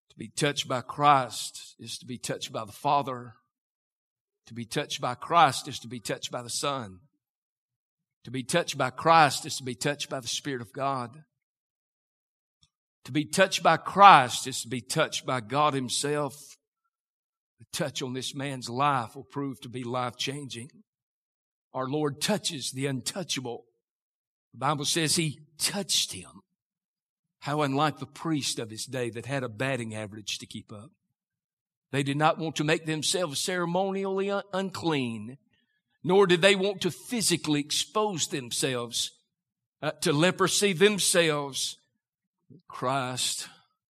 To be touched by Christ is to be touched by the Father. To be touched by Christ is to be touched by the Son. To be touched by Christ is to be touched by the Spirit of God. To be touched by Christ is to be touched by God Himself touch on this man's life will prove to be life changing. Our Lord touches the untouchable. The Bible says he touched him. How unlike the priest of his day that had a batting average to keep up. They did not want to make themselves ceremonially un- unclean, nor did they want to physically expose themselves uh, to leprosy themselves. Christ,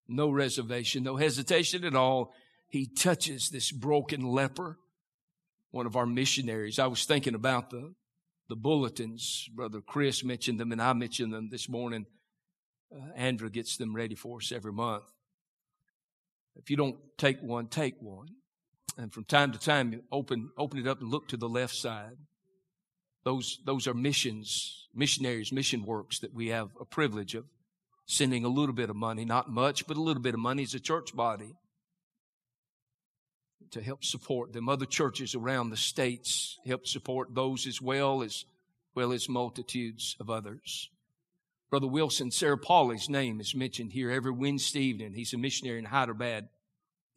no reservation, no hesitation at all, he touches this broken leper, one of our missionaries. I was thinking about the, the bulletins. Brother Chris mentioned them and I mentioned them this morning. Uh, Andrew gets them ready for us every month. If you don't take one, take one. And from time to time, open, open it up and look to the left side. Those, those are missions, missionaries, mission works that we have a privilege of sending a little bit of money, not much, but a little bit of money as a church body to help support them. Other churches around the states help support those as well as well as multitudes of others. Brother Wilson Sarah Pauly's name is mentioned here every Wednesday evening. He's a missionary in Hyderabad,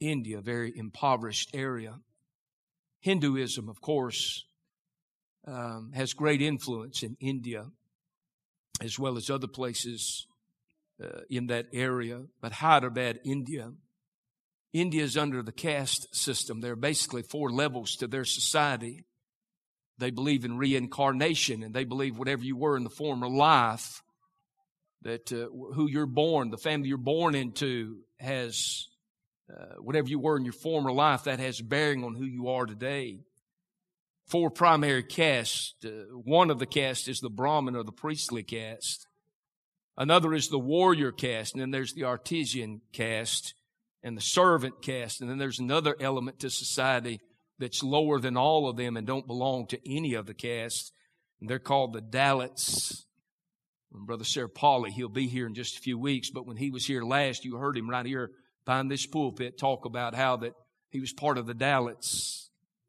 India, a very impoverished area. Hinduism, of course, um, has great influence in India as well as other places uh, in that area. But Hyderabad, India, India is under the caste system. There are basically four levels to their society. They believe in reincarnation and they believe whatever you were in the former life, that uh, who you're born, the family you're born into has, uh, whatever you were in your former life, that has bearing on who you are today. Four primary castes. Uh, one of the castes is the Brahmin or the priestly caste. Another is the warrior caste, and then there's the artisan caste and the servant caste. And then there's another element to society that's lower than all of them and don't belong to any of the castes. And they're called the Dalits. And Brother Sarah Pauly, he'll be here in just a few weeks, but when he was here last, you heard him right here behind this pulpit talk about how that he was part of the Dalits.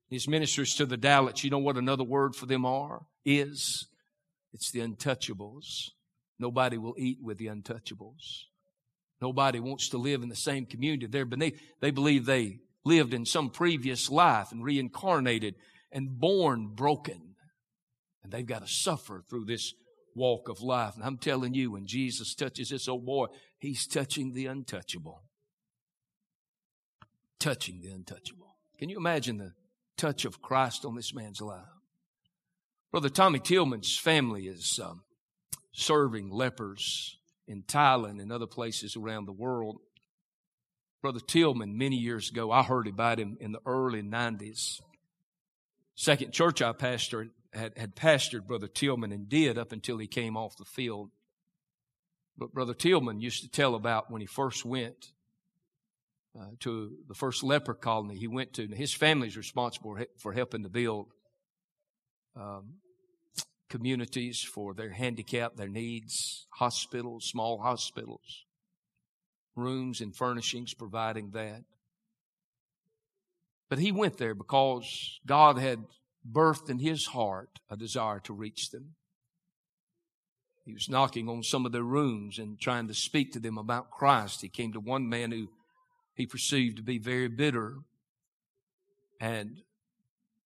His ministers to the Dalits, you know what another word for them are? Is. It's the untouchables. Nobody will eat with the untouchables. Nobody wants to live in the same community they're beneath. They believe they lived in some previous life and reincarnated and born broken. And they've got to suffer through this walk of life. And I'm telling you, when Jesus touches this old boy, he's touching the untouchable. Touching the untouchable. Can you imagine the touch of Christ on this man's life? Brother Tommy Tillman's family is um, serving lepers in Thailand and other places around the world. Brother Tillman, many years ago, I heard about him in the early 90s. Second church I pastored had, had pastored Brother Tillman and did up until he came off the field. But Brother Tillman used to tell about when he first went uh, to the first leper colony he went to. His family's responsible for helping to build um, communities for their handicap, their needs, hospitals, small hospitals, rooms and furnishings providing that. But he went there because God had birthed in his heart a desire to reach them. He was knocking on some of their rooms and trying to speak to them about Christ. He came to one man who he perceived to be very bitter and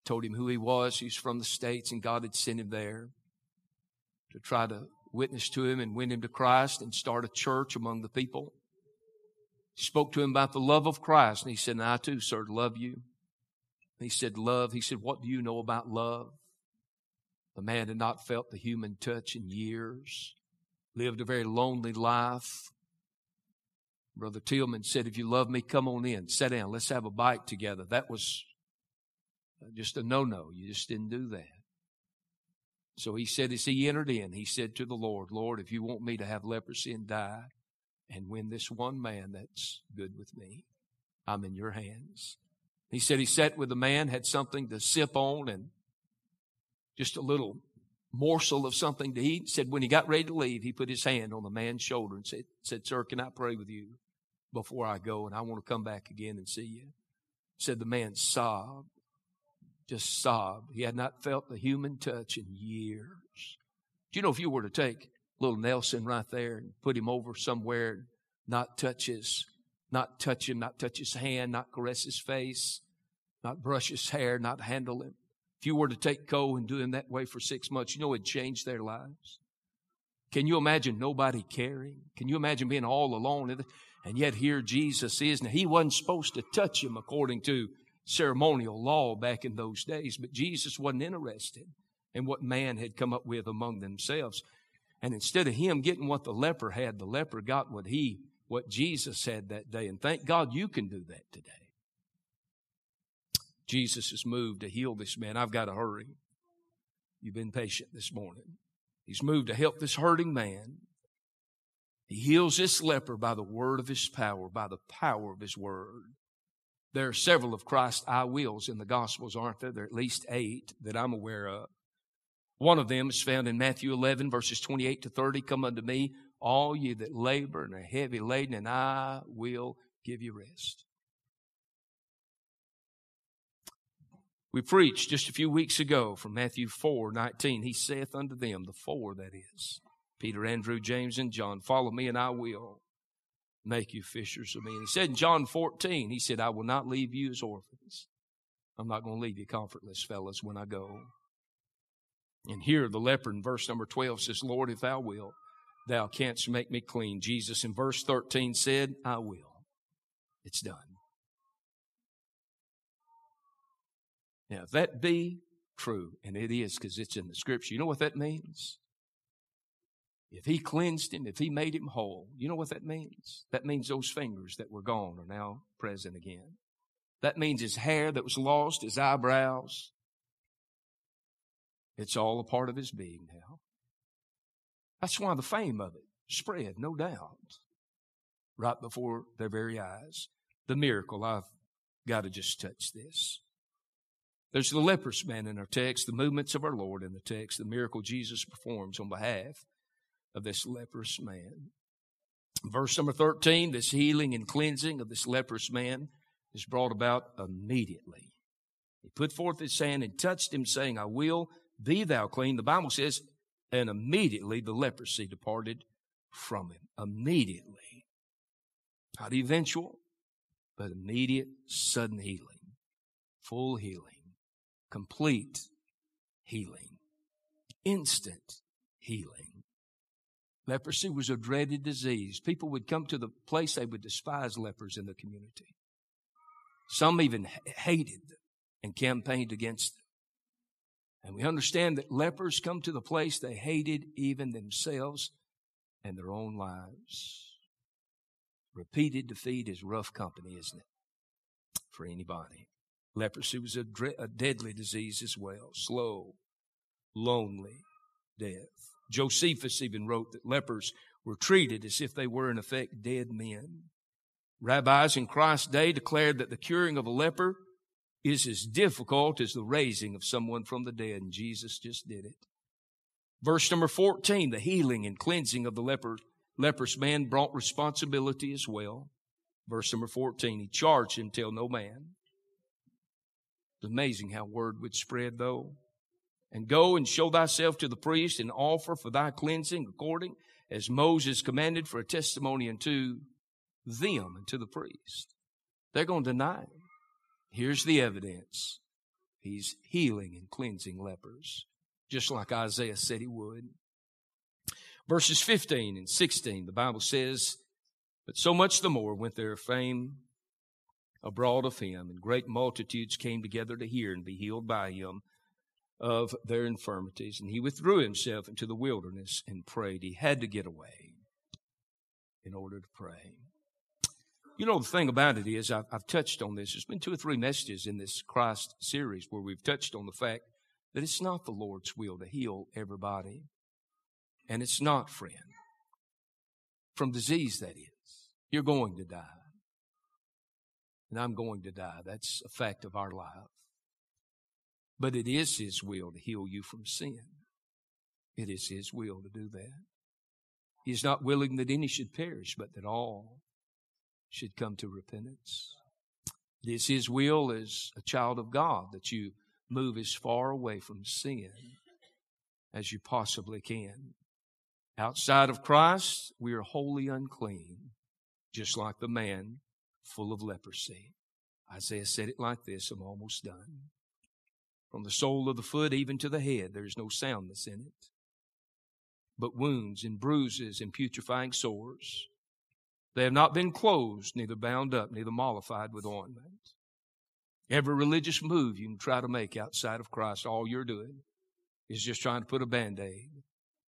told him who he was. He's from the States and God had sent him there to try to witness to him and win him to Christ and start a church among the people. He spoke to him about the love of Christ, and he said, and I too, sir, love you. He said, Love. He said, What do you know about love? The man had not felt the human touch in years, lived a very lonely life. Brother Tillman said, If you love me, come on in, sit down, let's have a bite together. That was just a no no. You just didn't do that. So he said, as he entered in, he said to the Lord, Lord, if you want me to have leprosy and die and win this one man, that's good with me. I'm in your hands. He said he sat with the man, had something to sip on and just a little morsel of something to eat. Said when he got ready to leave, he put his hand on the man's shoulder and said, said, Sir, can I pray with you before I go? And I want to come back again and see you. Said the man sobbed, just sobbed. He had not felt the human touch in years. Do you know if you were to take little Nelson right there and put him over somewhere and not touch his not touch him, not touch his hand, not caress his face, not brush his hair, not handle him. If you were to take Cole and do him that way for six months, you know it'd change their lives. Can you imagine nobody caring? Can you imagine being all alone? And yet here Jesus is. Now he wasn't supposed to touch him according to ceremonial law back in those days, but Jesus wasn't interested in what man had come up with among themselves. And instead of him getting what the leper had, the leper got what he what Jesus had that day. And thank God you can do that today. Jesus is moved to heal this man. I've got to hurry. You've been patient this morning. He's moved to help this hurting man. He heals this leper by the word of his power, by the power of his word. There are several of Christ's I wills in the Gospels, aren't there? There are at least eight that I'm aware of. One of them is found in Matthew 11, verses 28 to 30. Come unto me, all ye that labor and are heavy laden, and I will give you rest. We preached just a few weeks ago from Matthew 4 19. He saith unto them, the four that is, Peter, Andrew, James, and John, follow me, and I will make you fishers of men. He said in John 14, He said, I will not leave you as orphans. I'm not going to leave you comfortless, fellas, when I go. And here the leper in verse number 12 says, Lord, if thou wilt, Thou canst make me clean. Jesus in verse 13 said, I will. It's done. Now, if that be true, and it is because it's in the scripture, you know what that means? If he cleansed him, if he made him whole, you know what that means? That means those fingers that were gone are now present again. That means his hair that was lost, his eyebrows. It's all a part of his being now. That's why the fame of it spread, no doubt, right before their very eyes. The miracle, I've got to just touch this. There's the leprous man in our text, the movements of our Lord in the text, the miracle Jesus performs on behalf of this leprous man. Verse number 13, this healing and cleansing of this leprous man is brought about immediately. He put forth his hand and touched him, saying, I will be thou clean. The Bible says and immediately the leprosy departed from him. Immediately. Not eventual, but immediate, sudden healing. Full healing. Complete healing. Instant healing. Leprosy was a dreaded disease. People would come to the place they would despise lepers in the community. Some even hated them and campaigned against them. And we understand that lepers come to the place they hated even themselves and their own lives. Repeated defeat is rough company, isn't it? For anybody. Leprosy was a, dre- a deadly disease as well. Slow, lonely death. Josephus even wrote that lepers were treated as if they were in effect dead men. Rabbis in Christ's day declared that the curing of a leper is as difficult as the raising of someone from the dead, and Jesus just did it. Verse number 14, the healing and cleansing of the leper, leprous man brought responsibility as well. Verse number 14, he charged him, tell no man. It's amazing how word would spread though. And go and show thyself to the priest and offer for thy cleansing according as Moses commanded for a testimony unto them and to the priest. They're going to deny him. Here's the evidence. He's healing and cleansing lepers, just like Isaiah said he would. Verses 15 and 16, the Bible says, But so much the more went their fame abroad of him, and great multitudes came together to hear and be healed by him of their infirmities. And he withdrew himself into the wilderness and prayed. He had to get away in order to pray. You know, the thing about it is, I've, I've, touched on this. There's been two or three messages in this Christ series where we've touched on the fact that it's not the Lord's will to heal everybody. And it's not, friend, from disease, that is. You're going to die. And I'm going to die. That's a fact of our life. But it is His will to heal you from sin. It is His will to do that. He is not willing that any should perish, but that all should come to repentance. It is His will as a child of God that you move as far away from sin as you possibly can. Outside of Christ, we are wholly unclean, just like the man full of leprosy. Isaiah said it like this I'm almost done. From the sole of the foot even to the head, there is no soundness in it, but wounds and bruises and putrefying sores. They have not been closed, neither bound up, neither mollified with ointment. Every religious move you can try to make outside of Christ, all you're doing is just trying to put a band aid,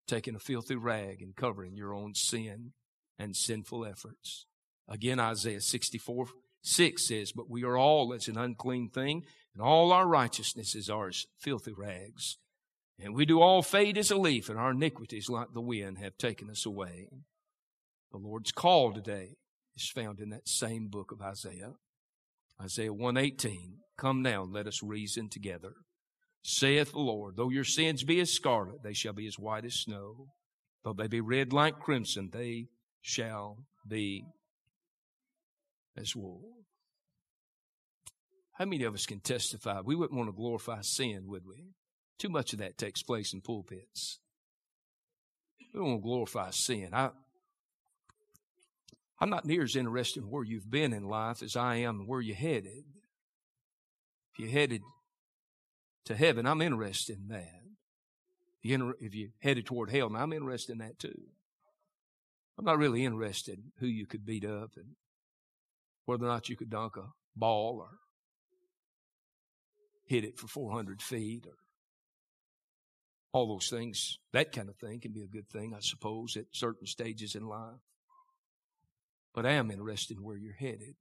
taking a filthy rag and covering your own sin and sinful efforts. Again, Isaiah 64 6 says, But we are all as an unclean thing, and all our righteousnesses are as filthy rags. And we do all fade as a leaf, and our iniquities, like the wind, have taken us away. The Lord's call today is found in that same book of Isaiah. Isaiah 118, Come now, let us reason together. Saith the Lord, though your sins be as scarlet, they shall be as white as snow. Though they be red like crimson, they shall be as wool. How many of us can testify? We wouldn't want to glorify sin, would we? Too much of that takes place in pulpits. We don't want to glorify sin. I, I'm not near as interested in where you've been in life as I am in where you're headed. If you're headed to heaven, I'm interested in that. If you're headed toward hell, now I'm interested in that too. I'm not really interested in who you could beat up and whether or not you could dunk a ball or hit it for 400 feet or all those things. That kind of thing can be a good thing, I suppose, at certain stages in life. But I am interested in where you're headed.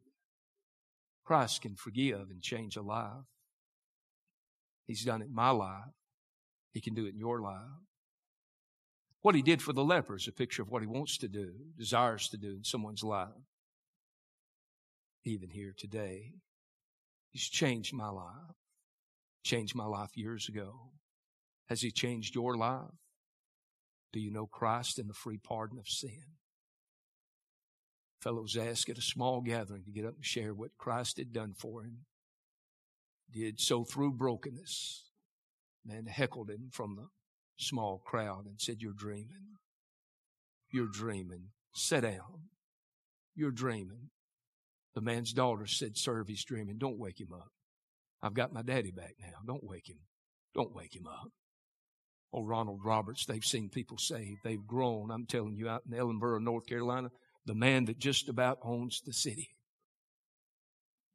Christ can forgive and change a life. He's done it in my life. He can do it in your life. What he did for the leper is a picture of what he wants to do, desires to do in someone's life. Even here today, he's changed my life. Changed my life years ago. Has he changed your life? Do you know Christ and the free pardon of sin? fellow was asked at a small gathering to get up and share what Christ had done for him. Did so through brokenness. Man heckled him from the small crowd and said, You're dreaming. You're dreaming. Sit down. You're dreaming. The man's daughter said, Sir, he's dreaming. Don't wake him up. I've got my daddy back now. Don't wake him. Don't wake him up. Oh, Ronald Roberts, they've seen people saved. They've grown. I'm telling you, out in Ellenboro, North Carolina, the man that just about owns the city.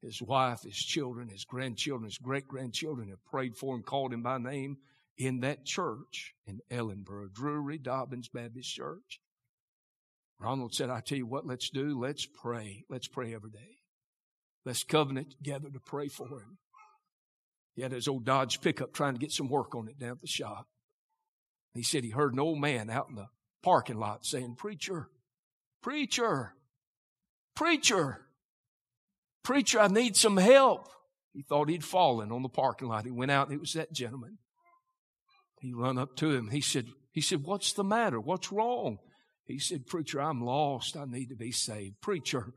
His wife, his children, his grandchildren, his great grandchildren have prayed for him, called him by name in that church in Ellenboro, Drury Dobbins Baptist Church. Ronald said, I tell you what, let's do. Let's pray. Let's pray every day. Let's covenant together to pray for him. He had his old Dodge pickup trying to get some work on it down at the shop. He said he heard an old man out in the parking lot saying, Preacher, Preacher, preacher, preacher, I need some help. He thought he'd fallen on the parking lot. He went out and it was that gentleman. He run up to him. He said, he said, what's the matter? What's wrong? He said, preacher, I'm lost. I need to be saved. Preacher,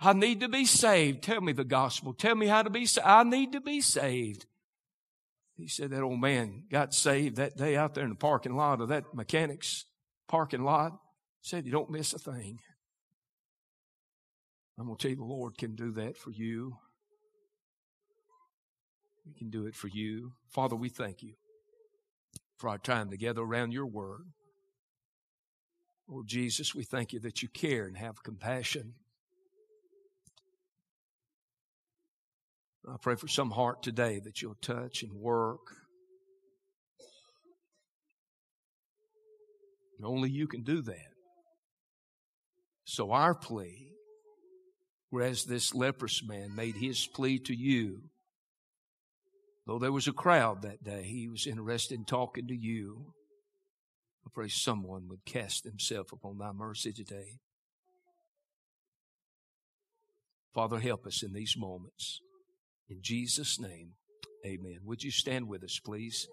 I need to be saved. Tell me the gospel. Tell me how to be saved. I need to be saved. He said that old man got saved that day out there in the parking lot of that mechanic's parking lot. Said you don't miss a thing. I'm going to tell you the Lord can do that for you. He can do it for you. Father, we thank you for our time together around your word. Oh, Jesus, we thank you that you care and have compassion. I pray for some heart today that you'll touch and work. Only you can do that. So our plea, whereas this leprous man made his plea to you, though there was a crowd that day, he was interested in talking to you. I pray someone would cast himself upon thy mercy today. Father, help us in these moments. In Jesus' name, amen. Would you stand with us, please?